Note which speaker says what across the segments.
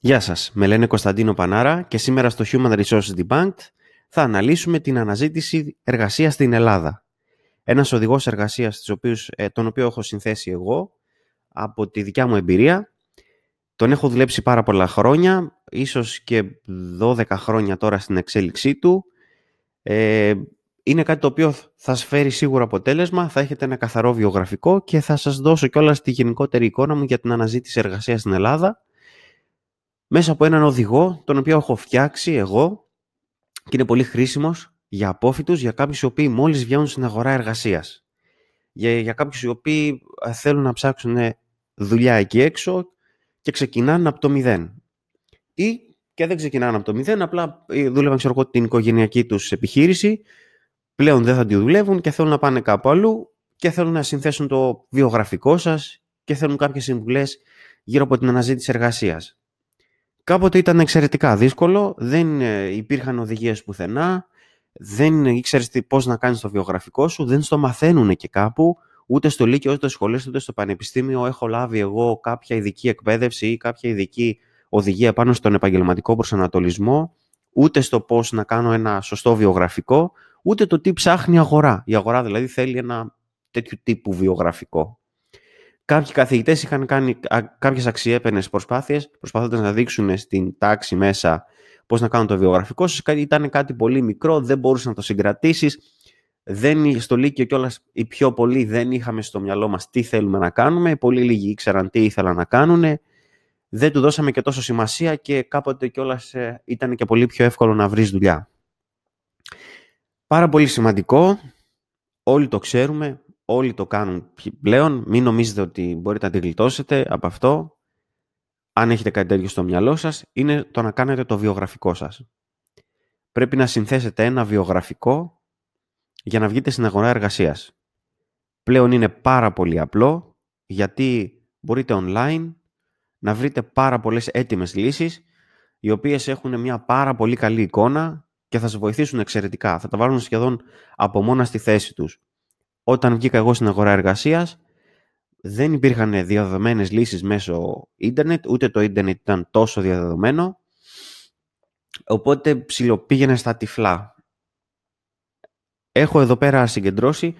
Speaker 1: Γεια σας, με λένε Κωνσταντίνο Πανάρα και σήμερα στο Human Resources Debunked θα αναλύσουμε την αναζήτηση εργασίας στην Ελλάδα. Ένας οδηγός εργασίας ε, τον οποίο έχω συνθέσει εγώ από τη δικιά μου εμπειρία. Τον έχω δουλέψει πάρα πολλά χρόνια, ίσως και 12 χρόνια τώρα στην εξέλιξή του. Ε, είναι κάτι το οποίο θα σας φέρει σίγουρο αποτέλεσμα, θα έχετε ένα καθαρό βιογραφικό και θα σας δώσω κιόλας τη γενικότερη εικόνα μου για την αναζήτηση εργασίας στην Ελλάδα μέσα από έναν οδηγό τον οποίο έχω φτιάξει εγώ και είναι πολύ χρήσιμος για απόφοιτους, για κάποιους οι οποίοι μόλις βγαίνουν στην αγορά εργασίας. Για, για κάποιους οι οποίοι ε, θέλουν να ψάξουν δουλειά εκεί έξω και ξεκινάνε από το μηδέν. Ή και δεν ξεκινάνε από το μηδέν, απλά ε, δούλευαν ξέρω εγώ, την οικογενειακή τους επιχείρηση, πλέον δεν θα τη δουλεύουν και θέλουν να πάνε κάπου αλλού και θέλουν να συνθέσουν το βιογραφικό σας και θέλουν κάποιες συμβουλές γύρω από την αναζήτηση εργασίας. Κάποτε ήταν εξαιρετικά δύσκολο, δεν ε, υπήρχαν οδηγίες πουθενά, δεν ήξερες πώς να κάνεις το βιογραφικό σου, δεν στο μαθαίνουν και κάπου, ούτε στο Λύκειο, ούτε στο σχολείο, ούτε στο πανεπιστήμιο έχω λάβει εγώ κάποια ειδική εκπαίδευση ή κάποια ειδική οδηγία πάνω στον επαγγελματικό προσανατολισμό, ούτε στο πώς να κάνω ένα σωστό βιογραφικό, ούτε το τι ψάχνει η αγορά. Η αγορά δηλαδή θέλει ένα τέτοιου τύπου βιογραφικό. Κάποιοι καθηγητές είχαν κάνει κάποιες αξιέπαινες προσπάθειες, προσπαθώντας να δείξουν στην τάξη μέσα πώς να κάνουν το βιογραφικό σου. Ήταν κάτι πολύ μικρό, δεν μπορούσες να το συγκρατήσεις. Δεν, στο Λύκειο κιόλας οι πιο πολλοί δεν είχαμε στο μυαλό μας τι θέλουμε να κάνουμε. Πολύ λίγοι ήξεραν τι ήθελαν να κάνουν. Δεν του δώσαμε και τόσο σημασία και κάποτε κιόλας ε, ήταν και πολύ πιο εύκολο να βρεις δουλειά. Πάρα πολύ σημαντικό, όλοι το ξέρουμε, όλοι το κάνουν πλέον. Μην νομίζετε ότι μπορείτε να τη γλιτώσετε από αυτό. Αν έχετε κάτι τέτοιο στο μυαλό σας, είναι το να κάνετε το βιογραφικό σας. Πρέπει να συνθέσετε ένα βιογραφικό για να βγείτε στην αγορά εργασίας. Πλέον είναι πάρα πολύ απλό, γιατί μπορείτε online να βρείτε πάρα πολλές έτοιμες λύσεις, οι οποίες έχουν μια πάρα πολύ καλή εικόνα και θα σας βοηθήσουν εξαιρετικά. Θα τα βάλουν σχεδόν από μόνα στη θέση τους όταν βγήκα εγώ στην αγορά εργασίας, δεν υπήρχαν διαδεδομένες λύσεις μέσω ίντερνετ, ούτε το ίντερνετ ήταν τόσο διαδεδομένο, οπότε ψιλοπήγαινε στα τυφλά. Έχω εδώ πέρα συγκεντρώσει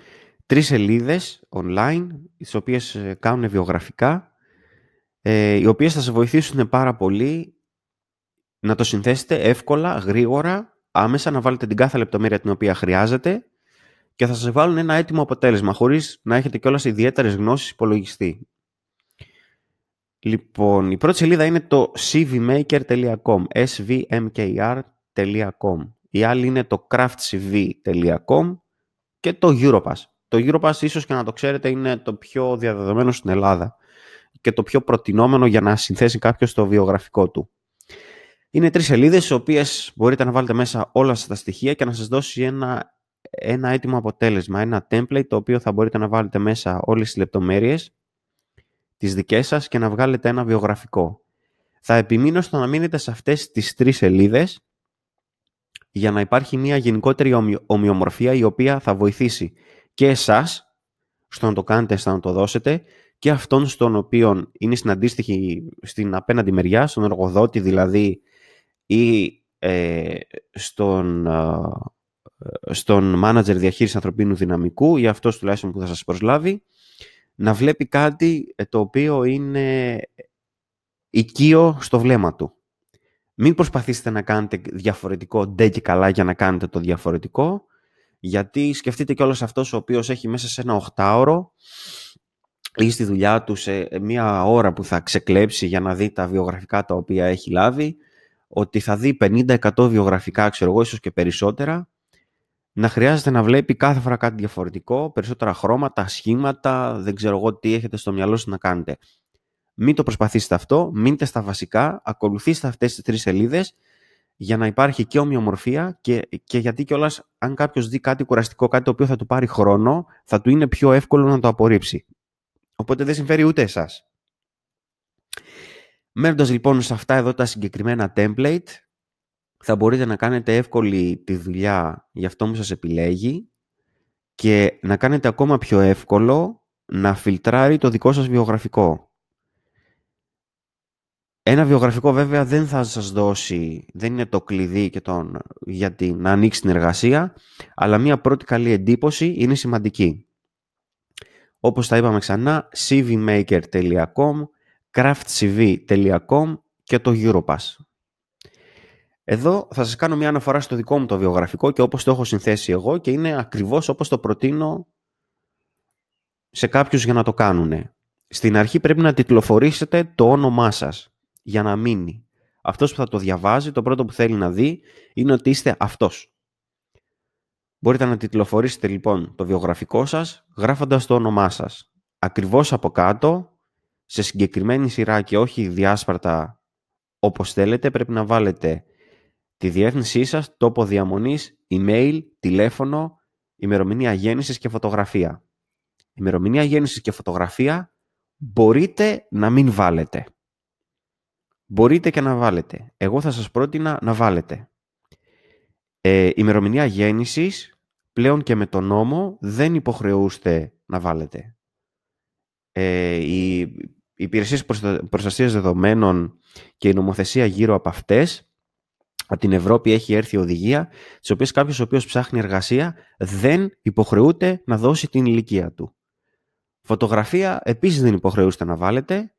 Speaker 1: τρεις σελίδες online, τις οποίες ε, κάνουν βιογραφικά, ε, οι οποίες θα σας βοηθήσουν πάρα πολύ να το συνθέσετε εύκολα, γρήγορα, άμεσα, να βάλετε την κάθε λεπτομέρεια την οποία χρειάζεται και θα σας βάλουν ένα έτοιμο αποτέλεσμα, χωρίς να έχετε κιόλας ιδιαίτερες γνώσεις υπολογιστή. Λοιπόν, η πρώτη σελίδα είναι το cvmaker.com, svmkr.com. Η άλλη είναι το craftcv.com και το Europass. Το Europass ίσως και να το ξέρετε είναι το πιο διαδεδομένο στην Ελλάδα και το πιο προτινόμενο για να συνθέσει κάποιος το βιογραφικό του. Είναι τρεις σελίδες, στις οποίες μπορείτε να βάλετε μέσα όλα σας τα στοιχεία και να σας δώσει ένα ένα έτοιμο αποτέλεσμα, ένα template το οποίο θα μπορείτε να βάλετε μέσα όλες τις λεπτομέρειες τις δικές σας και να βγάλετε ένα βιογραφικό. Θα επιμείνω στο να μείνετε σε αυτές τις τρεις σελίδες για να υπάρχει μια γενικότερη ομοιομορφία η οποία θα βοηθήσει και εσάς στο να το κάνετε, στο να το δώσετε και αυτόν στον οποίο είναι στην αντίστοιχη, στην απέναντι μεριά, στον εργοδότη δηλαδή ή ε, στον, στον manager διαχείρισης ανθρωπίνου δυναμικού ή αυτός τουλάχιστον που θα σας προσλάβει να βλέπει κάτι ε, το οποίο είναι οικείο στο βλέμμα του. Μην προσπαθήσετε να κάνετε διαφορετικό ντε και καλά για να κάνετε το διαφορετικό γιατί σκεφτείτε κιόλας αυτός ο οποίος έχει μέσα σε ένα οχτάωρο ή στη δουλειά του σε μία ώρα που θα ξεκλέψει για να δει τα βιογραφικά τα οποία έχει λάβει ότι θα δει 50-100 βιογραφικά, ξέρω εγώ, ίσως και περισσότερα να χρειάζεται να βλέπει κάθε φορά κάτι διαφορετικό, περισσότερα χρώματα, σχήματα, δεν ξέρω εγώ τι έχετε στο μυαλό σας να κάνετε. Μην το προσπαθήσετε αυτό, μείνετε στα βασικά, ακολουθήστε αυτές τις τρεις σελίδες για να υπάρχει και ομοιομορφία και, και γιατί κιόλας αν κάποιος δει κάτι κουραστικό, κάτι το οποίο θα του πάρει χρόνο, θα του είναι πιο εύκολο να το απορρίψει. Οπότε δεν συμφέρει ούτε εσάς. Μένοντας λοιπόν σε αυτά εδώ τα συγκεκριμένα template, θα μπορείτε να κάνετε εύκολη τη δουλειά για αυτό που σας επιλέγει και να κάνετε ακόμα πιο εύκολο να φιλτράρει το δικό σας βιογραφικό. Ένα βιογραφικό βέβαια δεν θα σας δώσει, δεν είναι το κλειδί και τον, για να ανοίξει την εργασία, αλλά μια πρώτη καλή εντύπωση είναι σημαντική. Όπως τα είπαμε ξανά, cvmaker.com, craftcv.com και το Europass. Εδώ θα σας κάνω μια αναφορά στο δικό μου το βιογραφικό και όπως το έχω συνθέσει εγώ και είναι ακριβώς όπως το προτείνω σε κάποιους για να το κάνουν. Στην αρχή πρέπει να τιτλοφορήσετε το όνομά σας για να μείνει. Αυτός που θα το διαβάζει, το πρώτο που θέλει να δει είναι ότι είστε αυτός. Μπορείτε να τιτλοφορήσετε λοιπόν το βιογραφικό σας γράφοντας το όνομά σας. Ακριβώς από κάτω, σε συγκεκριμένη σειρά και όχι διάσπαρτα όπως θέλετε, πρέπει να βάλετε τη διεύθυνσή σας, τόπο διαμονής, email, τηλέφωνο, ημερομηνία γέννησης και φωτογραφία. Ημερομηνία γέννησης και φωτογραφία μπορείτε να μην βάλετε. Μπορείτε και να βάλετε. Εγώ θα σας πρότεινα να βάλετε. Ε, ημερομηνία γέννησης, πλέον και με τον νόμο, δεν υποχρεούστε να βάλετε. Ε, οι, οι υπηρεσίες προστασίας δεδομένων και η νομοθεσία γύρω από αυτές, από την Ευρώπη έχει έρθει οδηγία, τις οποίες κάποιος ο οποίος ψάχνει εργασία δεν υποχρεούται να δώσει την ηλικία του. Φωτογραφία επίσης δεν υποχρεούστε να βάλετε,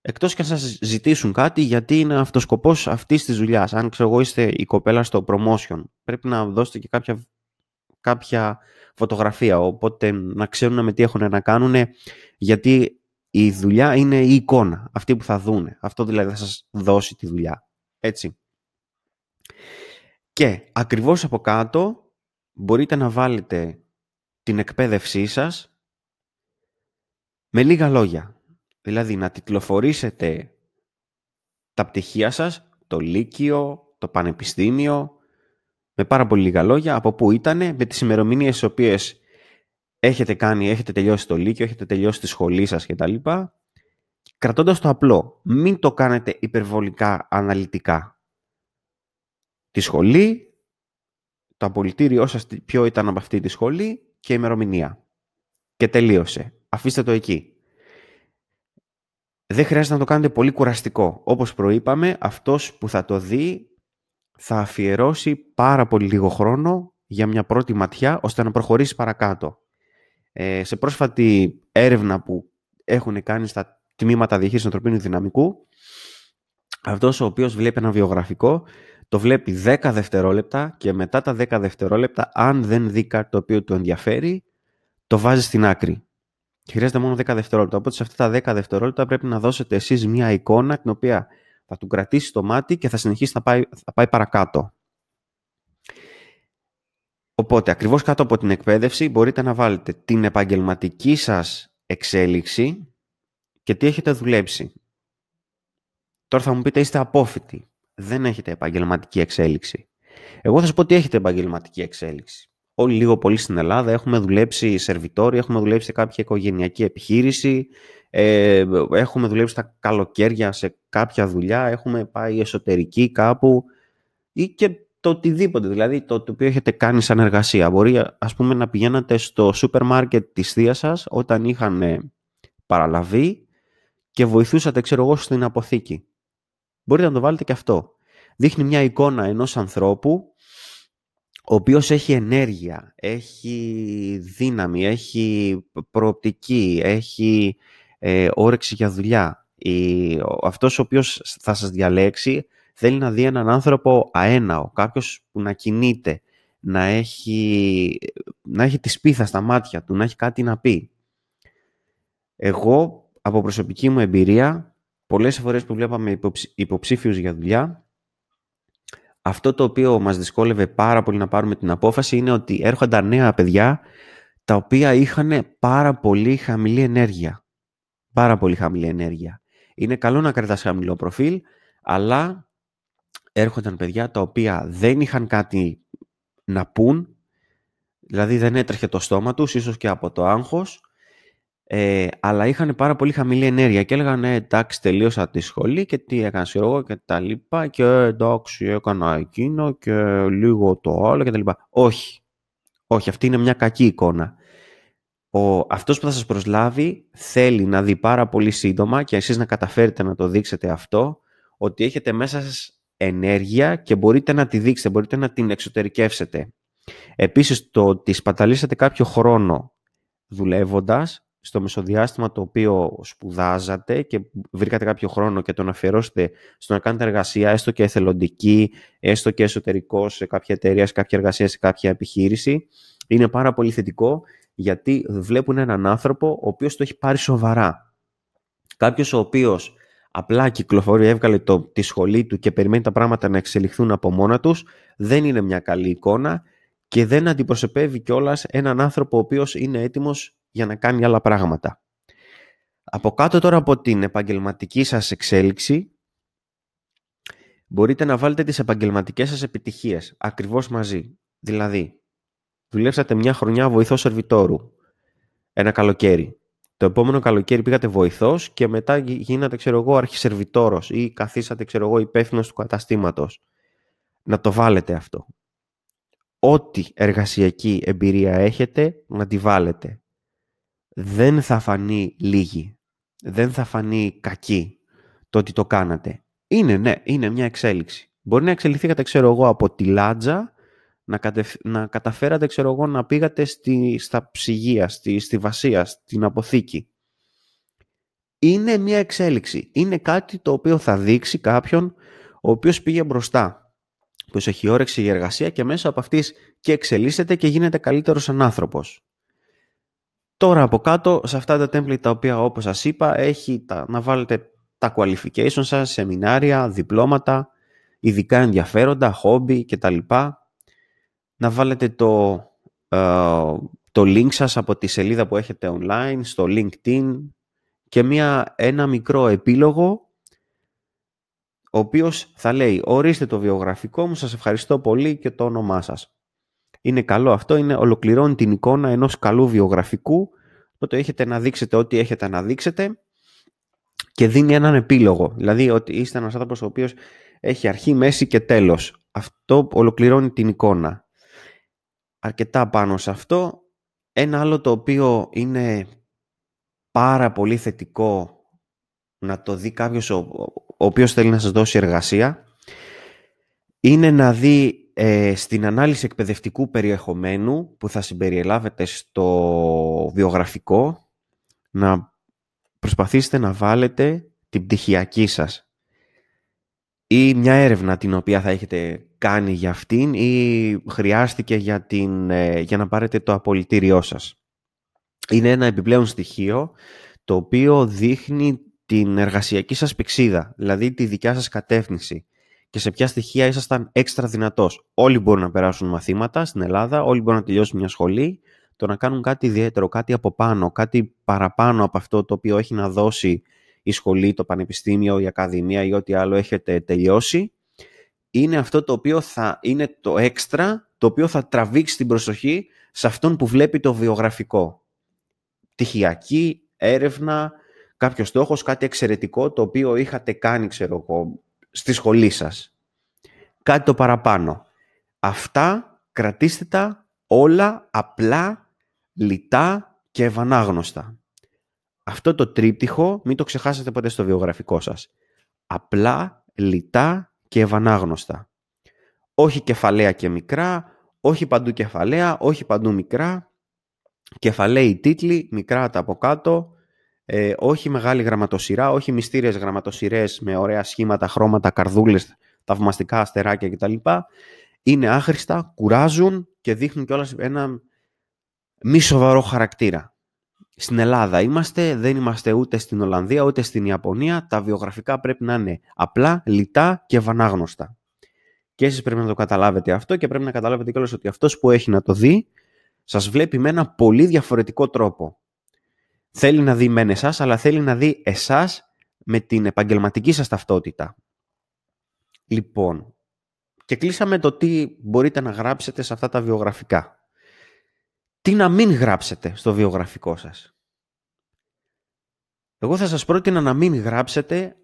Speaker 1: εκτός και αν σας ζητήσουν κάτι γιατί είναι αυτός σκοπός αυτής της δουλειάς. Αν ξέρω εγώ είστε η κοπέλα στο promotion, πρέπει να δώσετε και κάποια, κάποια φωτογραφία, οπότε να ξέρουν με τι έχουν να κάνουν, γιατί η δουλειά είναι η εικόνα, αυτή που θα δούνε. Αυτό δηλαδή θα σας δώσει τη δουλειά. Έτσι. Και ακριβώς από κάτω μπορείτε να βάλετε την εκπαίδευσή σας με λίγα λόγια. Δηλαδή να τιτλοφορήσετε τα πτυχία σας, το Λύκειο, το Πανεπιστήμιο, με πάρα πολύ λίγα λόγια, από πού ήταν, με τις ημερομηνίες τις οποίες έχετε κάνει, έχετε τελειώσει το Λύκειο, έχετε τελειώσει τη σχολή σας κτλ. Κρατώντας το απλό, μην το κάνετε υπερβολικά αναλυτικά. Τη σχολή, το απολυτήριό σας ποιο ήταν από αυτή τη σχολή και η ημερομηνία. Και τελείωσε αφήστε το εκεί. Δεν χρειάζεται να το κάνετε πολύ κουραστικό. Όπως προείπαμε, αυτός που θα το δει θα αφιερώσει πάρα πολύ λίγο χρόνο για μια πρώτη ματιά, ώστε να προχωρήσει παρακάτω. Ε, σε πρόσφατη έρευνα που έχουν κάνει στα τμήματα διαχείρισης ανθρωπίνου δυναμικού, αυτός ο οποίος βλέπει ένα βιογραφικό, το βλέπει 10 δευτερόλεπτα και μετά τα 10 δευτερόλεπτα, αν δεν δει κάτι το οποίο του ενδιαφέρει, το βάζει στην άκρη. Και χρειάζεται μόνο 10 δευτερόλεπτα. Οπότε σε αυτά τα 10 δευτερόλεπτα πρέπει να δώσετε εσείς μια εικόνα την οποία θα του κρατήσει το μάτι και θα συνεχίσει να πάει, θα πάει παρακάτω. Οπότε, ακριβώς κάτω από την εκπαίδευση μπορείτε να βάλετε την επαγγελματική σας εξέλιξη και τι έχετε δουλέψει. Τώρα θα μου πείτε είστε απόφοιτοι. Δεν έχετε επαγγελματική εξέλιξη. Εγώ θα σας πω τι έχετε επαγγελματική εξέλιξη όλοι λίγο πολύ στην Ελλάδα έχουμε δουλέψει σερβιτόροι, έχουμε δουλέψει σε κάποια οικογενειακή επιχείρηση, ε, έχουμε δουλέψει τα καλοκαίρια σε κάποια δουλειά, έχουμε πάει εσωτερική κάπου ή και το οτιδήποτε, δηλαδή το, το οποίο έχετε κάνει σαν εργασία. Μπορεί ας πούμε να πηγαίνατε στο σούπερ μάρκετ της θεία σας όταν είχαν παραλαβεί και βοηθούσατε, ξέρω εγώ, στην αποθήκη. Μπορείτε να το βάλετε και αυτό. Δείχνει μια εικόνα ενός ανθρώπου ο οποίος έχει ενέργεια, έχει δύναμη, έχει προοπτική, έχει ε, όρεξη για δουλειά. Η, αυτός ο οποίος θα σας διαλέξει θέλει να δει έναν άνθρωπο αέναο, κάποιος που να κινείται, να έχει, να έχει τη σπίθα στα μάτια του, να έχει κάτι να πει. Εγώ, από προσωπική μου εμπειρία, πολλές φορές που βλέπαμε υποψήφιους για δουλειά, αυτό το οποίο μας δυσκόλευε πάρα πολύ να πάρουμε την απόφαση είναι ότι έρχονταν νέα παιδιά τα οποία είχαν πάρα πολύ χαμηλή ενέργεια. Πάρα πολύ χαμηλή ενέργεια. Είναι καλό να κρατάς χαμηλό προφίλ, αλλά έρχονταν παιδιά τα οποία δεν είχαν κάτι να πούν, δηλαδή δεν έτρεχε το στόμα τους, ίσως και από το άγχος, ε, αλλά είχαν πάρα πολύ χαμηλή ενέργεια και έλεγαν ε, εντάξει τελείωσα τη σχολή και τι έκανα εγώ και τα λοιπά και ε, εντάξει έκανα εκείνο και λίγο το άλλο και τα λοιπά. Όχι, όχι αυτή είναι μια κακή εικόνα. Ο, αυτός που θα σας προσλάβει θέλει να δει πάρα πολύ σύντομα και εσείς να καταφέρετε να το δείξετε αυτό ότι έχετε μέσα σας ενέργεια και μπορείτε να τη δείξετε, μπορείτε να την εξωτερικεύσετε. Επίσης, το ότι σπαταλήσατε κάποιο χρόνο δουλεύοντας στο μεσοδιάστημα το οποίο σπουδάζατε και βρήκατε κάποιο χρόνο και τον αφιερώσετε στο να κάνετε εργασία, έστω και εθελοντική, έστω και εσωτερικό σε κάποια εταιρεία, σε κάποια εργασία, σε κάποια επιχείρηση, είναι πάρα πολύ θετικό γιατί βλέπουν έναν άνθρωπο ο οποίος το έχει πάρει σοβαρά. Κάποιος ο οποίος απλά κυκλοφορεί, έβγαλε το, τη σχολή του και περιμένει τα πράγματα να εξελιχθούν από μόνα τους, δεν είναι μια καλή εικόνα και δεν αντιπροσωπεύει κιόλας έναν άνθρωπο ο οποίος είναι έτοιμος για να κάνει άλλα πράγματα. Από κάτω τώρα από την επαγγελματική σας εξέλιξη, μπορείτε να βάλετε τις επαγγελματικές σας επιτυχίες ακριβώς μαζί. Δηλαδή, δουλέψατε μια χρονιά βοηθός σερβιτόρου, ένα καλοκαίρι. Το επόμενο καλοκαίρι πήγατε βοηθός και μετά γίνατε, ξέρω εγώ, αρχισερβιτόρος ή καθίσατε, ξέρω εγώ, υπεύθυνος του καταστήματος. Να το βάλετε αυτό. Ό,τι εργασιακή εμπειρία έχετε, να τη βάλετε δεν θα φανεί λίγη. Δεν θα φανεί κακή το ότι το κάνατε. Είναι, ναι, είναι μια εξέλιξη. Μπορεί να εξελιχθήκατε, ξέρω εγώ, από τη λάτζα, να, να καταφέρατε, ξέρω εγώ, να πήγατε στη... στα ψυγεία, στη... στη βασία, στην αποθήκη. Είναι μια εξέλιξη. Είναι κάτι το οποίο θα δείξει κάποιον ο οποίος πήγε μπροστά. Που έχει όρεξη για εργασία και μέσα από αυτής και εξελίσσεται και γίνεται καλύτερος σαν άνθρωπος. Τώρα από κάτω, σε αυτά τα template τα οποία όπως σας είπα, έχει τα, να βάλετε τα qualifications σας, σεμινάρια, διπλώματα, ειδικά ενδιαφέροντα, χόμπι κτλ. Να βάλετε το, ε, το link σας από τη σελίδα που έχετε online, στο LinkedIn και μια, ένα μικρό επίλογο ο οποίος θα λέει ορίστε το βιογραφικό μου, σας ευχαριστώ πολύ και το όνομά σας. Είναι καλό αυτό, είναι, ολοκληρώνει την εικόνα ενός καλού βιογραφικού, οπότε έχετε να δείξετε ό,τι έχετε να δείξετε και δίνει έναν επίλογο. Δηλαδή ότι είστε ένας άνθρωπος ο οποίος έχει αρχή, μέση και τέλος. Αυτό ολοκληρώνει την εικόνα. Αρκετά πάνω σε αυτό. Ένα άλλο το οποίο είναι πάρα πολύ θετικό να το δει κάποιος ο, ο οποίος θέλει να σας δώσει εργασία είναι να δει ε, στην ανάλυση εκπαιδευτικού περιεχομένου που θα συμπεριελάβετε στο βιογραφικό να προσπαθήσετε να βάλετε την πτυχιακή σας ή μια έρευνα την οποία θα έχετε κάνει για αυτήν ή χρειάστηκε για, την, ε, για να πάρετε το απολυτήριό σας. Είναι ένα επιπλέον στοιχείο το οποίο δείχνει την εργασιακή σας πηξίδα, δηλαδή τη δικιά σας κατεύθυνση και σε ποια στοιχεία ήσασταν έξτρα δυνατός. Όλοι μπορούν να περάσουν μαθήματα στην Ελλάδα, όλοι μπορούν να τελειώσουν μια σχολή. Το να κάνουν κάτι ιδιαίτερο, κάτι από πάνω, κάτι παραπάνω από αυτό το οποίο έχει να δώσει η σχολή, το πανεπιστήμιο, η ακαδημία ή ό,τι άλλο έχετε τελειώσει, είναι αυτό το οποίο θα είναι το έξτρα, το οποίο θα τραβήξει την προσοχή σε αυτόν που βλέπει το βιογραφικό. Τυχιακή, έρευνα, κάποιος στόχος, κάτι εξαιρετικό το οποίο είχατε κάνει, ξέρω εγώ, στη σχολή σας. Κάτι το παραπάνω. Αυτά κρατήστε τα όλα απλά, λιτά και ευανάγνωστα. Αυτό το τρίπτυχο μην το ξεχάσετε ποτέ στο βιογραφικό σας. Απλά, λιτά και ευανάγνωστα. Όχι κεφαλαία και μικρά, όχι παντού κεφαλαία, όχι παντού μικρά. Κεφαλαίοι τίτλοι, μικρά τα από κάτω, ε, όχι μεγάλη γραμματοσυρά, όχι μυστήριες γραμματοσυρές με ωραία σχήματα, χρώματα, καρδούλες, θαυμαστικά αστεράκια κτλ. Είναι άχρηστα, κουράζουν και δείχνουν κιόλας ένα μη σοβαρό χαρακτήρα. Στην Ελλάδα είμαστε, δεν είμαστε ούτε στην Ολλανδία ούτε στην Ιαπωνία. Τα βιογραφικά πρέπει να είναι απλά, λιτά και βανάγνωστα. Και εσείς πρέπει να το καταλάβετε αυτό και πρέπει να καταλάβετε κιόλας ότι αυτός που έχει να το δει σας βλέπει με ένα πολύ διαφορετικό τρόπο θέλει να δει μεν εσάς, αλλά θέλει να δει εσάς με την επαγγελματική σας ταυτότητα. Λοιπόν, και κλείσαμε το τι μπορείτε να γράψετε σε αυτά τα βιογραφικά. Τι να μην γράψετε στο βιογραφικό σας. Εγώ θα σας πρότεινα να μην γράψετε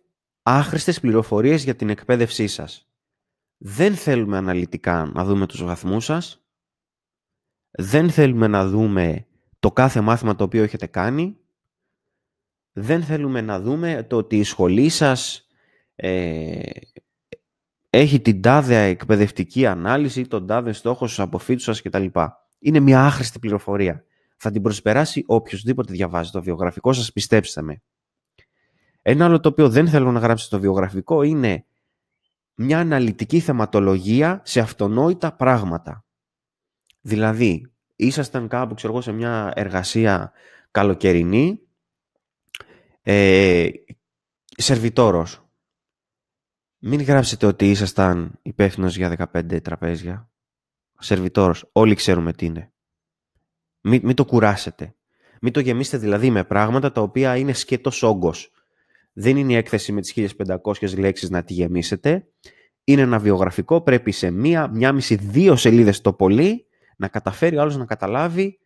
Speaker 1: άχρηστες πληροφορίες για την εκπαίδευσή σας. Δεν θέλουμε αναλυτικά να δούμε τους βαθμούς σας. Δεν θέλουμε να δούμε το κάθε μάθημα το οποίο έχετε κάνει δεν θέλουμε να δούμε το ότι η σχολή σας ε, έχει την τάδε εκπαιδευτική ανάλυση, τον τάδε στόχο στους αποφύτους σας κτλ. Είναι μια άχρηστη πληροφορία. Θα την προσπεράσει οποιοδήποτε διαβάζει το βιογραφικό σας, πιστέψτε με. Ένα άλλο το οποίο δεν θέλω να γράψω στο βιογραφικό είναι μια αναλυτική θεματολογία σε αυτονόητα πράγματα. Δηλαδή, ήσασταν κάπου, ξέρω εγώ, σε μια εργασία καλοκαιρινή, ε, σερβιτόρος. Μην γράψετε ότι ήσασταν υπεύθυνος για 15 τραπέζια. Σερβιτόρος. Όλοι ξέρουμε τι είναι. Μην, μην το κουράσετε. Μην το γεμίσετε δηλαδή με πράγματα τα οποία είναι σκέτος όγκος. Δεν είναι η έκθεση με τις 1500 λέξεις να τη γεμίσετε. Είναι ένα βιογραφικό, πρέπει σε μία, μία μισή, δύο σελίδες το πολύ να καταφέρει ο άλλος να καταλάβει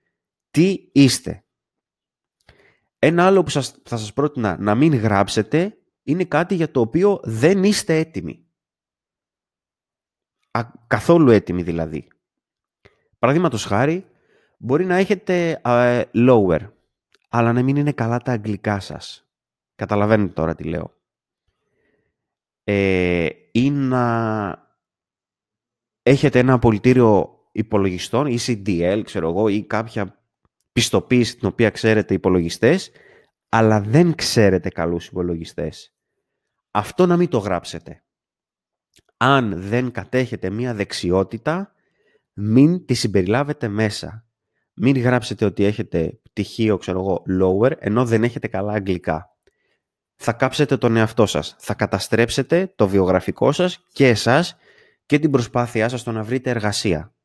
Speaker 1: τι είστε. Ένα άλλο που σας, θα σας πρότεινα να μην γράψετε είναι κάτι για το οποίο δεν είστε έτοιμοι. Α, καθόλου έτοιμοι δηλαδή. Παραδείγματος χάρη, μπορεί να έχετε lower, αλλά να μην είναι καλά τα αγγλικά σας. Καταλαβαίνετε τώρα τι λέω. Ε, ή να έχετε ένα πολιτήριο υπολογιστών ή CDL, ξέρω εγώ, ή κάποια πιστοποίηση την οποία ξέρετε υπολογιστές, αλλά δεν ξέρετε καλούς υπολογιστές. Αυτό να μην το γράψετε. Αν δεν κατέχετε μία δεξιότητα, μην τη συμπεριλάβετε μέσα. Μην γράψετε ότι έχετε πτυχίο, ξέρω εγώ, lower, ενώ δεν έχετε καλά αγγλικά. Θα κάψετε τον εαυτό σας. Θα καταστρέψετε το βιογραφικό σας και εσάς και την προσπάθειά σας στο να βρείτε εργασία.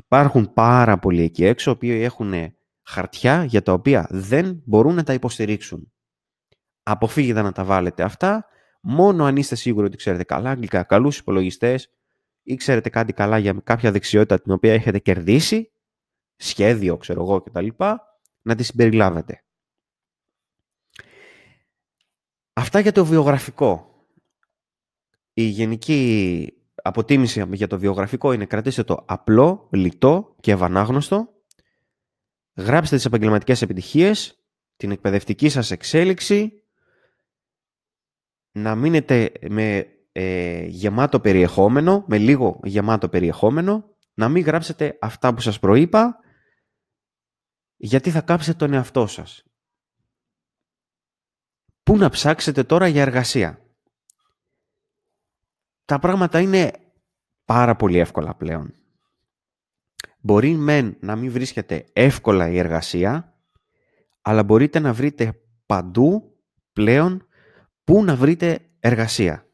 Speaker 1: Υπάρχουν πάρα πολλοί εκεί έξω, οι έχουν χαρτιά για τα οποία δεν μπορούν να τα υποστηρίξουν. Αποφύγετε να τα βάλετε αυτά, μόνο αν είστε σίγουροι ότι ξέρετε καλά αγγλικά, καλούς υπολογιστές ή ξέρετε κάτι καλά για κάποια δεξιότητα την οποία έχετε κερδίσει, σχέδιο, ξέρω εγώ κτλ, να τη συμπεριλάβετε. Αυτά για το βιογραφικό. Η γενική αποτίμηση για το βιογραφικό είναι κρατήστε το απλό, λιτό και ευανάγνωστο. Γράψτε τις επαγγελματικές επιτυχίες, την εκπαιδευτική σας εξέλιξη, να μείνετε με ε, γεμάτο περιεχόμενο, με λίγο γεμάτο περιεχόμενο, να μην γράψετε αυτά που σας προείπα, γιατί θα κάψετε τον εαυτό σας. Πού να ψάξετε τώρα για εργασία; Τα πράγματα είναι πάρα πολύ εύκολα πλέον. Μπορεί μεν να μην βρίσκεται εύκολα η εργασία, αλλά μπορείτε να βρείτε παντού πλέον πού να βρείτε εργασία.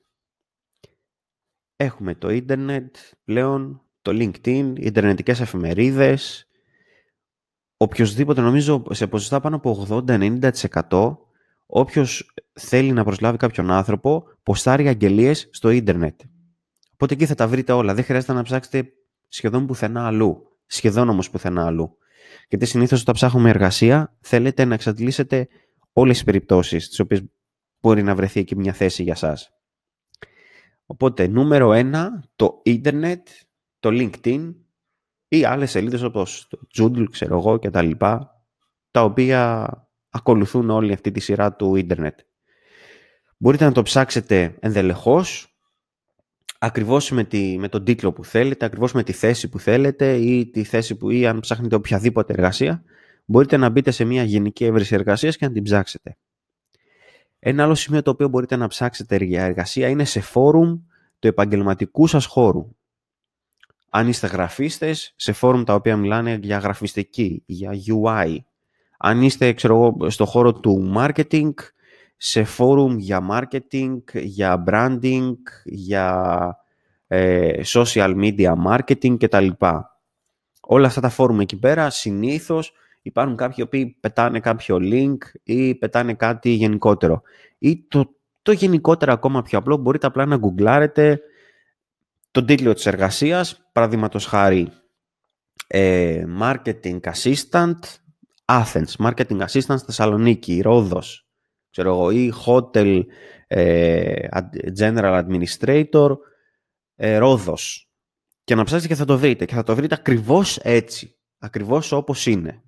Speaker 1: Έχουμε το ίντερνετ πλέον, το LinkedIn, ιντερνετικές εφημερίδες, οποιοδήποτε νομίζω σε ποσοστά πάνω από 80-90% όποιος θέλει να προσλάβει κάποιον άνθρωπο ποστάρει αγγελίες στο ίντερνετ. Οπότε εκεί θα τα βρείτε όλα. Δεν χρειάζεται να ψάξετε σχεδόν πουθενά αλλού. Σχεδόν όμως πουθενά αλλού. Γιατί συνήθως όταν ψάχνουμε εργασία θέλετε να εξαντλήσετε όλες τις περιπτώσεις τις οποίες μπορεί να βρεθεί εκεί μια θέση για σας. Οπότε, νούμερο ένα, το ίντερνετ, το LinkedIn ή άλλες σελίδες όπως το Joodle, ξέρω εγώ και τα λοιπά, τα οποία ακολουθούν όλη αυτή τη σειρά του ίντερνετ. Μπορείτε να το ψάξετε ενδελεχώς, ακριβώς με, τη, με τον τίτλο που θέλετε, ακριβώς με τη θέση που θέλετε ή τη θέση που ή αν ψάχνετε οποιαδήποτε εργασία, μπορείτε να μπείτε σε μια γενική έβρεση εργασίας και να την ψάξετε. Ένα άλλο σημείο το οποίο μπορείτε να ψάξετε για εργασία είναι σε φόρουμ του επαγγελματικού σας χώρου. Αν είστε γραφίστες, σε φόρουμ τα οποία μιλάνε για γραφιστική, για UI. Αν είστε ξέρω, στο χώρο του marketing, σε φόρουμ για marketing, για branding, για ε, social media marketing κτλ. Όλα αυτά τα φόρουμ εκεί πέρα συνήθως υπάρχουν κάποιοι που πετάνε κάποιο link ή πετάνε κάτι γενικότερο. Ή το, το γενικότερο ακόμα πιο απλό, μπορείτε απλά να γκουγκλάρετε τον τίτλο της εργασίας, παραδείγματος χάρη ε, Marketing Assistant Athens, Marketing Assistant Θεσσαλονίκη, Ρόδος, ξέρω εγώ, ή Hotel ε, General Administrator ε, Ρόδος. Και να ψάξετε και θα το βρείτε. Και θα το βρείτε ακριβώς έτσι. Ακριβώς όπως είναι.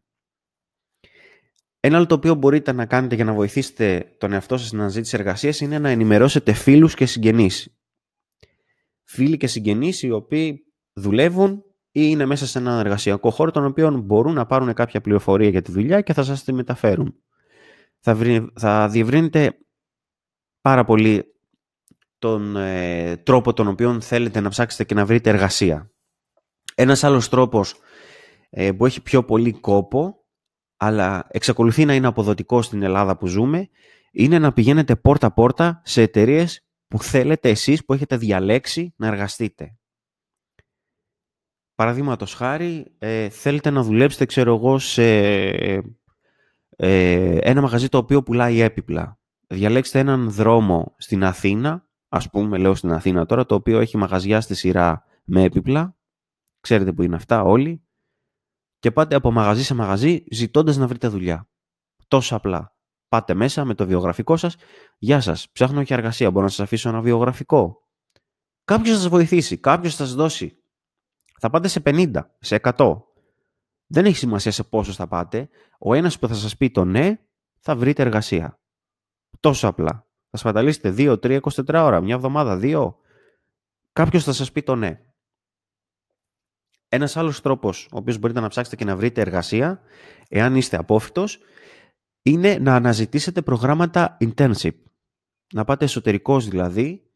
Speaker 1: Ένα άλλο το οποίο μπορείτε να κάνετε για να βοηθήσετε τον εαυτό σας στην αναζήτηση εργασίας είναι να ενημερώσετε φίλους και συγγενείς. Φίλοι και συγγενείς οι οποίοι δουλεύουν ή είναι μέσα σε έναν εργασιακό χώρο τον οποίο μπορούν να πάρουν κάποια πληροφορία για τη δουλειά και θα σας τη μεταφέρουν. Θα, βρει, θα διευρύνετε πάρα πολύ τον ε, τρόπο τον οποίο θέλετε να ψάξετε και να βρείτε εργασία. Ένας άλλος τρόπος ε, που έχει πιο πολύ κόπο αλλά εξακολουθεί να είναι αποδοτικό στην Ελλάδα που ζούμε, είναι να πηγαίνετε πόρτα-πόρτα σε εταιρείες που θέλετε εσείς που έχετε διαλέξει να εργαστείτε. Παραδείγματος χάρη, ε, θέλετε να δουλέψετε, ξέρω εγώ, σε ε, ένα μαγαζί το οποίο πουλάει έπιπλα. Διαλέξτε έναν δρόμο στην Αθήνα, ας πούμε, λέω στην Αθήνα τώρα, το οποίο έχει μαγαζιά στη σειρά με έπιπλα. Ξέρετε που είναι αυτά όλοι και πάτε από μαγαζί σε μαγαζί ζητώντας να βρείτε δουλειά. Τόσο απλά. Πάτε μέσα με το βιογραφικό σας. Γεια σας, ψάχνω για εργασία. Μπορώ να σας αφήσω ένα βιογραφικό; Κάποιος θα σας βοηθήσει, κάποιος θα σας δώσει. Θα πάτε σε 50, σε 100. Δεν έχει σημασία σε πόσο θα πάτε. Ο ένας που θα σας πει το ναι, θα βρείτε εργασία. Τόσο απλά. Θα σπαταλήσετε 2, 3, 24 ώρα, μια εβδομάδα, 2. Κάποιος θα σας πει το ναι. Ένας άλλος τρόπος, ο οποίος μπορείτε να ψάξετε και να βρείτε εργασία, εάν είστε απόφυτος, είναι να αναζητήσετε προγράμματα internship. Να πάτε εσωτερικός δηλαδή,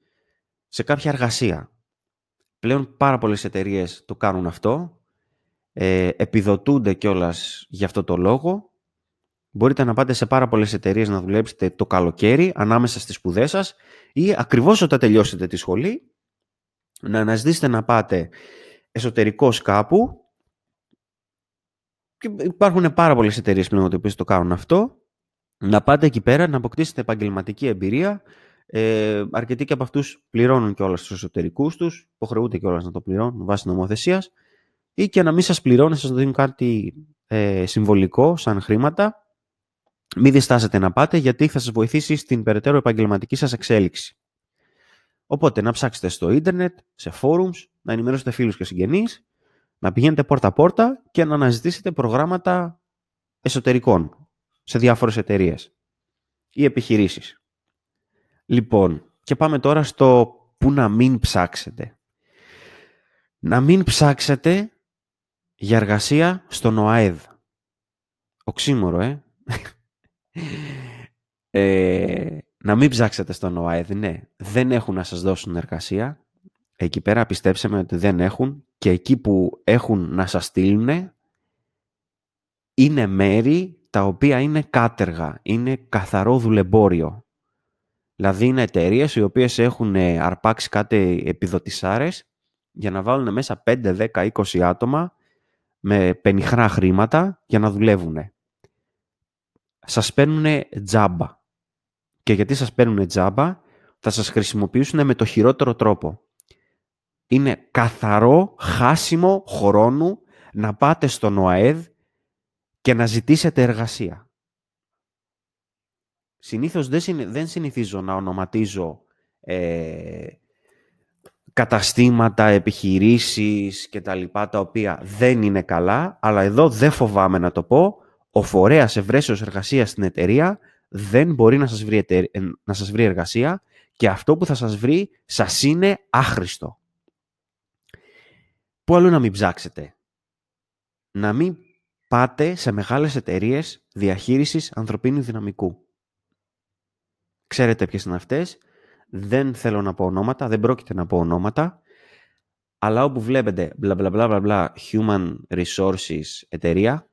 Speaker 1: σε κάποια εργασία. Πλέον πάρα πολλές εταιρείες το κάνουν αυτό. Ε, επιδοτούνται κιόλας για αυτό το λόγο. Μπορείτε να πάτε σε πάρα πολλές εταιρείες να δουλέψετε το καλοκαίρι ανάμεσα στις σπουδές σας ή ακριβώς όταν τελειώσετε τη σχολή να αναζητήσετε να πάτε εσωτερικός κάπου και υπάρχουν πάρα πολλές εταιρείες πλέον που το κάνουν αυτό να πάτε εκεί πέρα να αποκτήσετε επαγγελματική εμπειρία ε, αρκετοί και από αυτούς πληρώνουν και όλα στους εσωτερικούς τους υποχρεούνται και όλα να το πληρώνουν βάσει νομοθεσίας ή και να μην σας πληρώνουν, σας δίνουν κάτι ε, συμβολικό σαν χρήματα μην διστάσετε να πάτε γιατί θα σας βοηθήσει στην περαιτέρω επαγγελματική σας εξέλιξη. Οπότε να ψάξετε στο ίντερνετ, σε forums, να ενημερώσετε φίλους και συγγενείς, να πηγαίνετε πόρτα-πόρτα και να αναζητήσετε προγράμματα εσωτερικών σε διάφορες εταιρείες ή επιχειρήσεις. Λοιπόν, και πάμε τώρα στο που να μην ψάξετε. Να μην ψάξετε για εργασία στον ΟΑΕΔ. Οξύμορο, ε. ε να μην ψάξετε στον ΟΑΕΔ, ναι. Δεν έχουν να σας δώσουν εργασία. Εκεί πέρα πιστέψτε με ότι δεν έχουν και εκεί που έχουν να σας στείλουν είναι μέρη τα οποία είναι κάτεργα, είναι καθαρό δουλεμπόριο. Δηλαδή είναι εταιρείες οι οποίες έχουν αρπάξει κάτι επιδοτησάρες για να βάλουν μέσα 5, 10, 20 άτομα με πενιχρά χρήματα για να δουλεύουν. Σας παίρνουν τζάμπα. Και γιατί σας παίρνουν τζάμπα, θα σας χρησιμοποιήσουν με το χειρότερο τρόπο είναι καθαρό χάσιμο χρόνου να πάτε στον ΟΑΕΔ και να ζητήσετε εργασία. Συνήθως δεν συνηθίζω να ονοματίζω ε, καταστήματα, επιχειρήσεις και τα λοιπά τα οποία δεν είναι καλά, αλλά εδώ δεν φοβάμαι να το πω, ο φορέας ευρέσεως εργασίας στην εταιρεία δεν μπορεί να σας, βρει, να σας βρει εργασία και αυτό που θα σας βρει σας είναι άχρηστο. Πού άλλο να μην ψάξετε. Να μην πάτε σε μεγάλες εταιρείες διαχείρισης ανθρωπίνου δυναμικού. Ξέρετε ποιες είναι αυτές. Δεν θέλω να πω ονόματα, δεν πρόκειται να πω ονόματα. Αλλά όπου βλέπετε μπλα μπλα μπλα μπλα human resources εταιρεία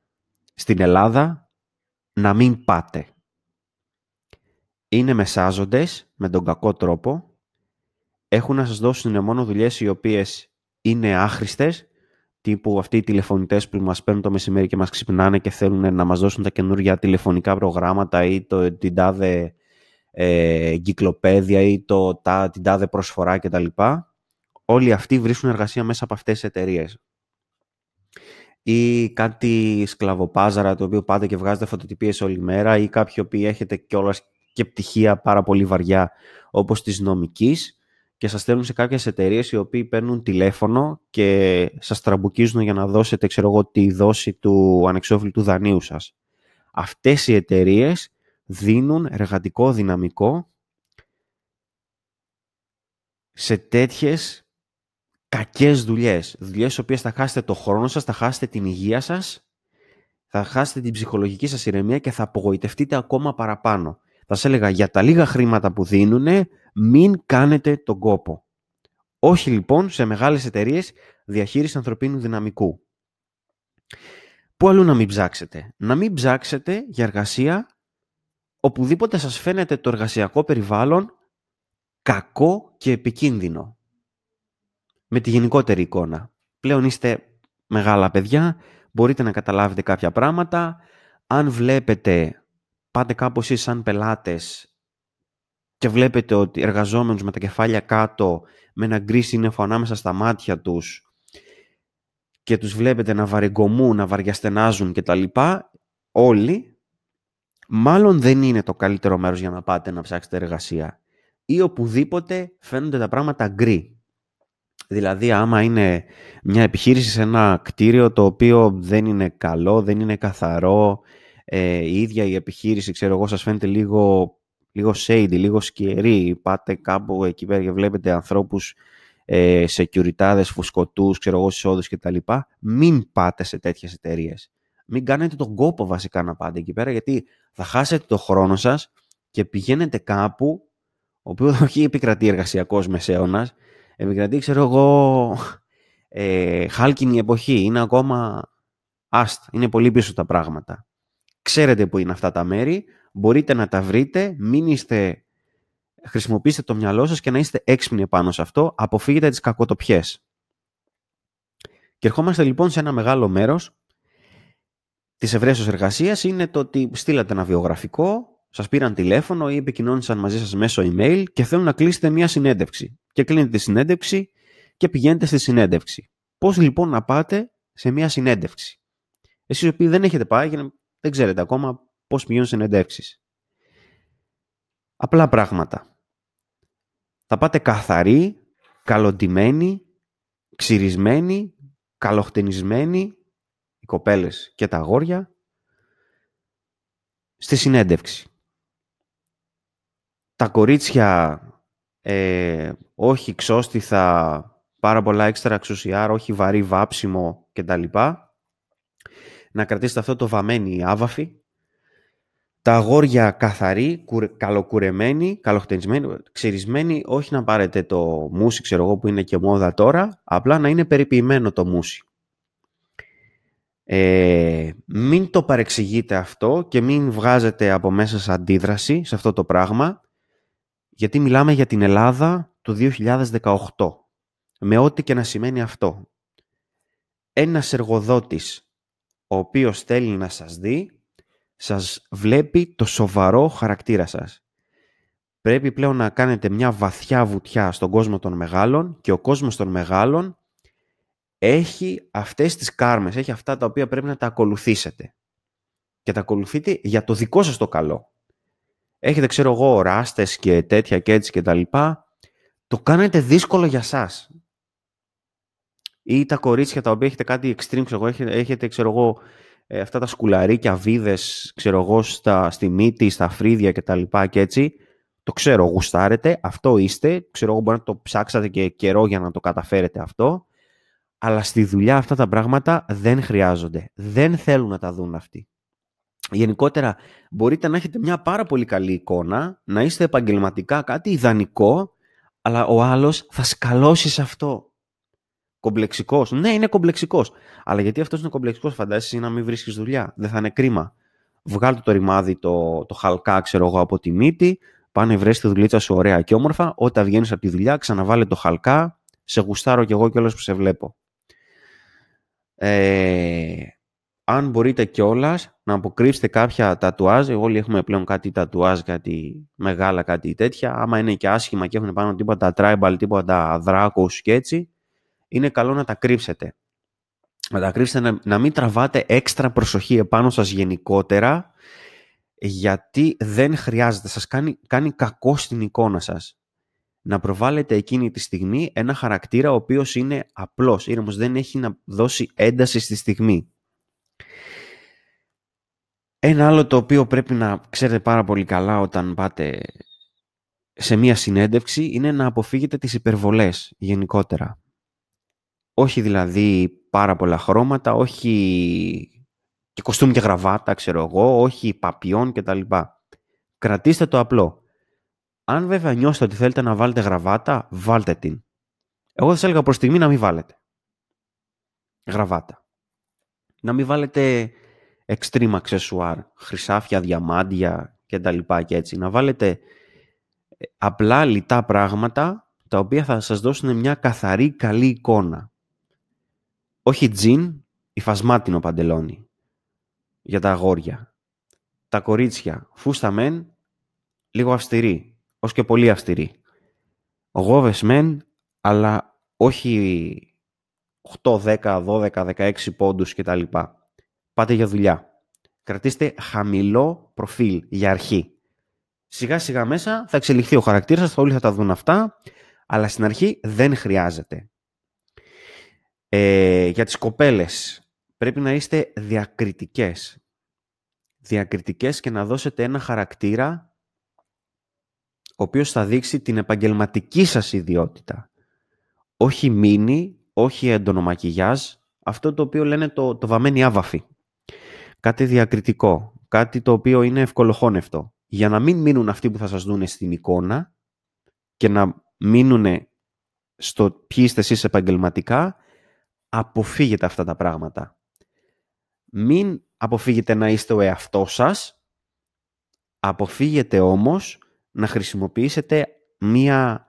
Speaker 1: στην Ελλάδα, να μην πάτε. Είναι μεσάζοντες με τον κακό τρόπο. Έχουν να σας δώσουν μόνο δουλειές οι οποίες είναι άχρηστες, τύπου αυτοί οι τηλεφωνητές που μας παίρνουν το μεσημέρι και μας ξυπνάνε και θέλουν να μας δώσουν τα καινούργια τηλεφωνικά προγράμματα ή το, την τάδε ε, κυκλοπαίδεια ή το, τα, την τάδε προσφορά κτλ. Όλοι αυτοί βρίσκουν εργασία μέσα από αυτές τις εταιρείες. Ή κάτι σκλαβοπάζαρα το οποίο πάτε και βγάζετε φωτοτυπίες όλη μέρα ή κάποιοι οποίοι έχετε κιόλας και πτυχία πάρα πολύ βαριά όπως της νομικής και σας στέλνουν σε κάποιες εταιρείες οι οποίοι παίρνουν τηλέφωνο και σας τραμπουκίζουν για να δώσετε, ξέρω εγώ, τη δόση του ανεξόφλητου δανείου σας. Αυτές οι εταιρείες δίνουν εργατικό δυναμικό σε τέτοιες κακές δουλειές. Δουλειές στις οποίες θα χάσετε το χρόνο σας, θα χάσετε την υγεία σας, θα χάσετε την ψυχολογική σας ηρεμία και θα απογοητευτείτε ακόμα παραπάνω. Θα σας έλεγα για τα λίγα χρήματα που δίνουν, μην κάνετε τον κόπο. Όχι λοιπόν σε μεγάλες εταιρείες διαχείρισης ανθρωπίνου δυναμικού. Πού αλλού να μην ψάξετε; Να μην ψάξετε για εργασία οπουδήποτε σας φαίνεται το εργασιακό περιβάλλον κακό και επικίνδυνο. Με τη γενικότερη εικόνα. Πλέον είστε μεγάλα παιδιά, μπορείτε να καταλάβετε κάποια πράγματα. Αν βλέπετε, πάτε κάπως εσείς σαν πελάτες και βλέπετε ότι εργαζόμενους με τα κεφάλια κάτω, με ένα γκρι σύννεφο ανάμεσα στα μάτια τους και τους βλέπετε να βαρεγκομούν, να βαριαστενάζουν κτλ. Όλοι, μάλλον δεν είναι το καλύτερο μέρος για να πάτε να ψάξετε εργασία. Ή οπουδήποτε φαίνονται τα πράγματα γκρι. Δηλαδή, άμα είναι μια επιχείρηση σε ένα κτίριο το οποίο δεν είναι καλό, δεν είναι καθαρό, ε, η ίδια η επιχείρηση, ξέρω εγώ, σας φαίνεται λίγο, λίγο shady, λίγο σκιερή, πάτε κάπου εκεί πέρα και βλέπετε ανθρώπους ε, securityάδες, φουσκωτούς, ξέρω εγώ, εισόδους κτλ. Μην πάτε σε τέτοιες εταιρείες. Μην κάνετε τον κόπο βασικά να πάτε εκεί πέρα, γιατί θα χάσετε το χρόνο σας και πηγαίνετε κάπου, ο οποίος όχι επικρατεί εργασιακός μεσαίωνας, επικρατεί, ξέρω εγώ, ε, χάλκινη εποχή. Είναι ακόμα άστα. Είναι πολύ πίσω τα πράγματα. Ξέρετε που είναι αυτά τα μέρη. Μπορείτε να τα βρείτε. Μην είστε... Χρησιμοποιήστε το μυαλό σας και να είστε έξυπνοι πάνω σε αυτό. Αποφύγετε τις κακοτοπιές. Και ερχόμαστε λοιπόν σε ένα μεγάλο μέρος της ευρέσεως εργασίας είναι το ότι στείλατε ένα βιογραφικό, σας πήραν τηλέφωνο ή επικοινώνησαν μαζί σας μέσω email και θέλουν να κλείσετε μια συνέντευξη και κλείνετε τη συνέντευξη και πηγαίνετε στη συνέντευξη. Πώς λοιπόν να πάτε σε μια συνέντευξη; Εσείς οι οποίοι δεν έχετε πάει και δεν ξέρετε ακόμα πώς πηγαίνουν συνέντευξεις. Απλά πράγματα. Θα πάτε καθαροί, καλοντημένοι, ξυρισμένοι, καλοχτενισμένοι, οι κοπέλες και τα αγόρια, στη συνέντευξη. Τα κορίτσια ε, όχι ξόστιθα, πάρα πολλά έξτρα εξουσιάρα, όχι βαρύ βάψιμο κτλ. Να κρατήσετε αυτό το βαμμένοι άβαφη. Τα αγόρια καθαροί, καλοκουρεμένοι, καλοχτενισμένοι, ξυρισμένοι, όχι να πάρετε το μουσι, ξέρω εγώ, που είναι και μόδα τώρα, απλά να είναι περιποιημένο το μουσι. Ε, μην το παρεξηγείτε αυτό και μην βγάζετε από μέσα σας αντίδραση σε αυτό το πράγμα γιατί μιλάμε για την Ελλάδα του 2018, με ό,τι και να σημαίνει αυτό. Ένας εργοδότης, ο οποίος θέλει να σας δει, σας βλέπει το σοβαρό χαρακτήρα σας. Πρέπει πλέον να κάνετε μια βαθιά βουτιά στον κόσμο των μεγάλων και ο κόσμος των μεγάλων έχει αυτές τις κάρμες, έχει αυτά τα οποία πρέπει να τα ακολουθήσετε. Και τα ακολουθείτε για το δικό σας το καλό. Έχετε ξέρω εγώ ράστες και τέτοια και έτσι και τα λοιπά, το κάνετε δύσκολο για σας. Ή τα κορίτσια τα οποία έχετε κάτι extreme, ξέρω, έχετε, έχετε ξέρω εγώ ε, αυτά τα σκουλαρίκια, βίδες, ξέρω εγώ, στα, στη μύτη, στα φρύδια και τα λοιπά και έτσι, το ξέρω, γουστάρετε, αυτό είστε, ξέρω εγώ μπορεί να το ψάξατε και καιρό για να το καταφέρετε αυτό, αλλά στη δουλειά αυτά τα πράγματα δεν χρειάζονται. Δεν θέλουν να τα δουν αυτοί γενικότερα μπορείτε να έχετε μια πάρα πολύ καλή εικόνα, να είστε επαγγελματικά κάτι ιδανικό, αλλά ο άλλος θα σκαλώσει σε αυτό. Κομπλεξικός. Ναι, είναι κομπλεξικός. Αλλά γιατί αυτός είναι κομπλεξικός, φαντάζεσαι να μην βρίσκεις δουλειά. Δεν θα είναι κρίμα. Βγάλτε το ρημάδι, το, το χαλκά, ξέρω εγώ, από τη μύτη, πάνε βρες τη δουλίτσα σου ωραία και όμορφα, όταν βγαίνεις από τη δουλειά, ξαναβάλε το χαλκά, σε γουστάρω κι εγώ κιόλας που σε βλέπω. Ε, αν μπορείτε κιόλας να αποκρύψετε κάποια τατουάζ, όλοι έχουμε πλέον κάτι τατουάζ, κάτι μεγάλα, κάτι τέτοια, άμα είναι και άσχημα και έχουν πάνω τίποτα tribal, τίποτα δράκους και έτσι, είναι καλό να τα κρύψετε. Να τα κρύψετε, να, μην τραβάτε έξτρα προσοχή επάνω σας γενικότερα, γιατί δεν χρειάζεται, σας κάνει, κάνει κακό στην εικόνα σας. Να προβάλλετε εκείνη τη στιγμή ένα χαρακτήρα ο οποίος είναι απλός, ήρεμος, δεν έχει να δώσει ένταση στη στιγμή. Ένα άλλο το οποίο πρέπει να ξέρετε πάρα πολύ καλά όταν πάτε σε μία συνέντευξη είναι να αποφύγετε τις υπερβολές γενικότερα. Όχι δηλαδή πάρα πολλά χρώματα, όχι και κοστούμι και γραβάτα, ξέρω εγώ, όχι παπιόν κτλ. Κρατήστε το απλό. Αν βέβαια νιώσετε ότι θέλετε να βάλετε γραβάτα, βάλτε την. Εγώ θα σας έλεγα προς στιγμή να μην βάλετε. Γραβάτα. Να μην βάλετε extreme accessoire, χρυσάφια, διαμάντια κτλ. Και έτσι. Να βάλετε ε, απλά λιτά πράγματα τα οποία θα σας δώσουν μια καθαρή καλή εικόνα. Όχι τζιν, υφασμάτινο παντελόνι για τα αγόρια. Τα κορίτσια, φούστα μεν, λίγο αυστηρή, ως και πολύ αυστηρή. Γόβες μεν, αλλά όχι 8, 10, 12, 16 πόντους κτλ. Πάτε για δουλειά. Κρατήστε χαμηλό προφίλ για αρχή. Σιγά σιγά μέσα θα εξελιχθεί ο χαρακτήρας σας, όλοι θα τα δουν αυτά, αλλά στην αρχή δεν χρειάζεται. Ε, για τις κοπέλες πρέπει να είστε διακριτικές. Διακριτικές και να δώσετε ένα χαρακτήρα ο οποίος θα δείξει την επαγγελματική σας ιδιότητα. Όχι μίνι, όχι έντονο μακιγιάζ, αυτό το οποίο λένε το, το βαμμένη άβαφη. Κάτι διακριτικό, κάτι το οποίο είναι ευκολοχώνευτο. Για να μην μείνουν αυτοί που θα σας δουν στην εικόνα και να μείνουν στο ποιοι είστε εσείς επαγγελματικά, αποφύγετε αυτά τα πράγματα. Μην αποφύγετε να είστε ο εαυτός σας, αποφύγετε όμως να χρησιμοποιήσετε μία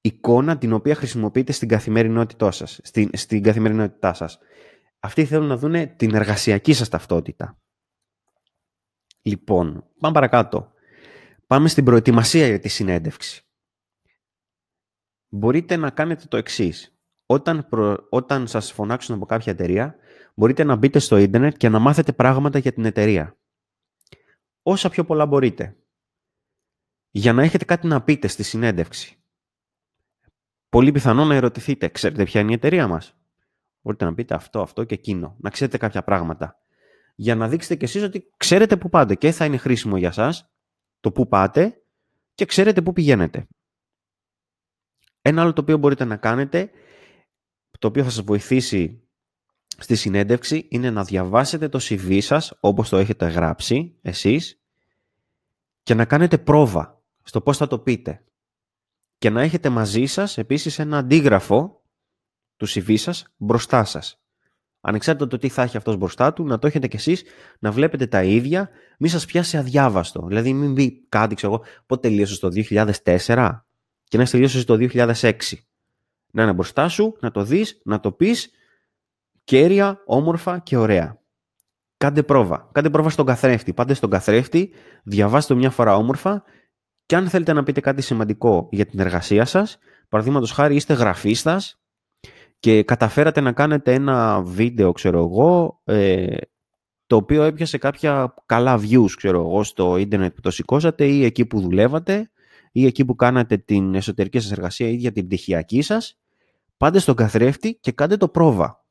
Speaker 1: εικόνα την οποία χρησιμοποιείτε στην καθημερινότητά σας. Στην, στην καθημερινότητά σας. Αυτοί θέλουν να δούνε την εργασιακή σας ταυτότητα. Λοιπόν, πάμε παρακάτω. Πάμε στην προετοιμασία για τη συνέντευξη. Μπορείτε να κάνετε το εξής. Όταν, προ... όταν σας φωνάξουν από κάποια εταιρεία, μπορείτε να μπείτε στο ίντερνετ και να μάθετε πράγματα για την εταιρεία. Όσα πιο πολλά μπορείτε. Για να έχετε κάτι να πείτε στη συνέντευξη. Πολύ πιθανό να ερωτηθείτε, ξέρετε ποια είναι η εταιρεία μας. Μπορείτε να πείτε αυτό, αυτό και εκείνο. Να ξέρετε κάποια πράγματα. Για να δείξετε κι εσείς ότι ξέρετε πού πάτε και θα είναι χρήσιμο για σας το πού πάτε και ξέρετε πού πηγαίνετε. Ένα άλλο το οποίο μπορείτε να κάνετε, το οποίο θα σας βοηθήσει στη συνέντευξη, είναι να διαβάσετε το CV σας όπως το έχετε γράψει εσείς και να κάνετε πρόβα στο πώς θα το πείτε. Και να έχετε μαζί σας επίσης ένα αντίγραφο του CV σας μπροστά σας. Ανεξάρτητα το τι θα έχει αυτός μπροστά του, να το έχετε κι εσείς, να βλέπετε τα ίδια, μη σας πιάσει αδιάβαστο. Δηλαδή μην μπει κάτι, ξέρω εγώ, πότε τελείωσες το 2004 και να τελείωσες το 2006. Να είναι μπροστά σου, να το δεις, να το πεις κέρια, όμορφα και ωραία. Κάντε πρόβα. Κάντε πρόβα στον καθρέφτη. Πάτε στον καθρέφτη, διαβάστε το μια φορά όμορφα και αν θέλετε να πείτε κάτι σημαντικό για την εργασία σας, παραδείγματος χάρη είστε γραφίστας και καταφέρατε να κάνετε ένα βίντεο, ξέρω εγώ, ε, το οποίο έπιασε κάποια καλά views, ξέρω εγώ, στο ίντερνετ που το σηκώσατε ή εκεί που δουλεύατε ή εκεί που κάνατε την εσωτερική σας εργασία ή για την πτυχιακή σας, πάτε στον καθρέφτη και κάντε το πρόβα.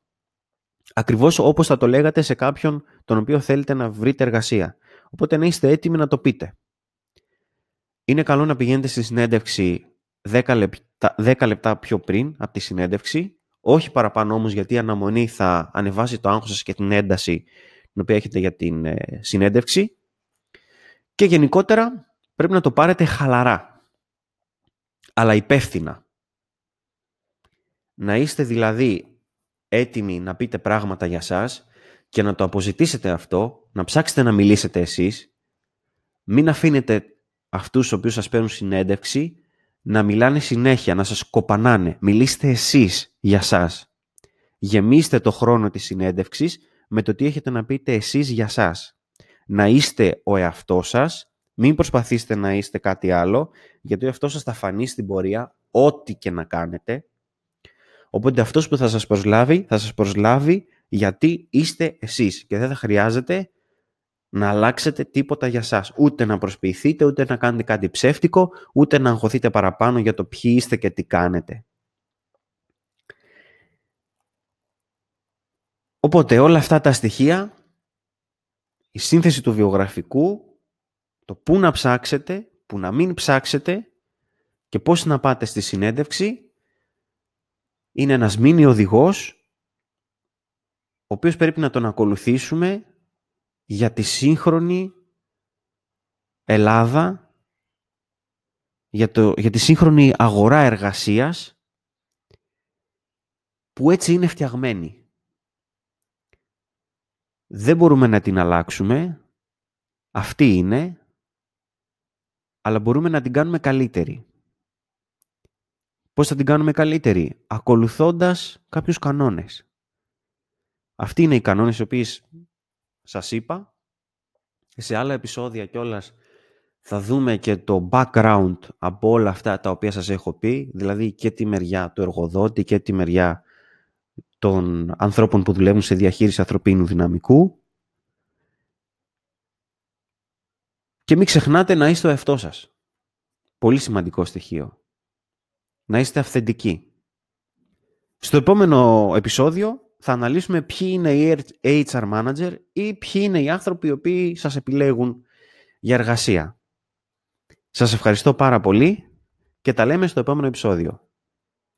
Speaker 1: Ακριβώς όπως θα το λέγατε σε κάποιον τον οποίο θέλετε να βρείτε εργασία. Οπότε να είστε έτοιμοι να το πείτε. Είναι καλό να πηγαίνετε στη συνέντευξη 10 λεπτά, 10 λεπτά πιο πριν από τη συνέντευξη όχι παραπάνω όμως γιατί η αναμονή θα ανεβάσει το άγχος σας και την ένταση την οποία έχετε για την ε, συνέντευξη. Και γενικότερα πρέπει να το πάρετε χαλαρά, αλλά υπεύθυνα. Να είστε δηλαδή έτοιμοι να πείτε πράγματα για σας και να το αποζητήσετε αυτό, να ψάξετε να μιλήσετε εσείς, μην αφήνετε αυτούς τους οποίους σας παίρνουν συνέντευξη να μιλάνε συνέχεια, να σας κοπανάνε. Μιλήστε εσείς για σας. Γεμίστε το χρόνο της συνέντευξης με το τι έχετε να πείτε εσείς για σας. Να είστε ο εαυτός σας, μην προσπαθήσετε να είστε κάτι άλλο, γιατί ο εαυτός σας θα φανεί στην πορεία ό,τι και να κάνετε. Οπότε αυτός που θα σας προσλάβει, θα σας προσλάβει γιατί είστε εσείς και δεν θα χρειάζεται να αλλάξετε τίποτα για σας. Ούτε να προσποιηθείτε, ούτε να κάνετε κάτι ψεύτικο, ούτε να αγχωθείτε παραπάνω για το ποιοι είστε και τι κάνετε. Οπότε όλα αυτά τα στοιχεία η σύνθεση του βιογραφικού, το πού να ψάξετε, πού να μην ψάξετε και πώς να πάτε στη συνέντευξη είναι ένας μήνυ οδηγός ο οποίος πρέπει να τον ακολουθήσουμε για τη σύγχρονη Ελλάδα, για, το, για τη σύγχρονη αγορά εργασίας που έτσι είναι φτιαγμένη. Δεν μπορούμε να την αλλάξουμε, αυτή είναι, αλλά μπορούμε να την κάνουμε καλύτερη. Πώς θα την κάνουμε καλύτερη; Ακολουθώντας κάποιους κανόνες. Αυτοί είναι οι κανόνες οι οποίες σας είπα. Σε άλλα επεισόδια κιόλας θα δούμε και το background από όλα αυτά τα οποία σας έχω πει, δηλαδή και τη μεριά του εργοδότη και τη μεριά των ανθρώπων που δουλεύουν σε διαχείριση ανθρωπίνου δυναμικού. Και μην ξεχνάτε να είστε ο εαυτός σας. Πολύ σημαντικό στοιχείο. Να είστε αυθεντικοί. Στο επόμενο επεισόδιο θα αναλύσουμε ποιοι είναι οι HR manager ή ποιοι είναι οι άνθρωποι οι οποίοι σας επιλέγουν για εργασία. Σας ευχαριστώ πάρα πολύ και τα λέμε στο επόμενο επεισόδιο.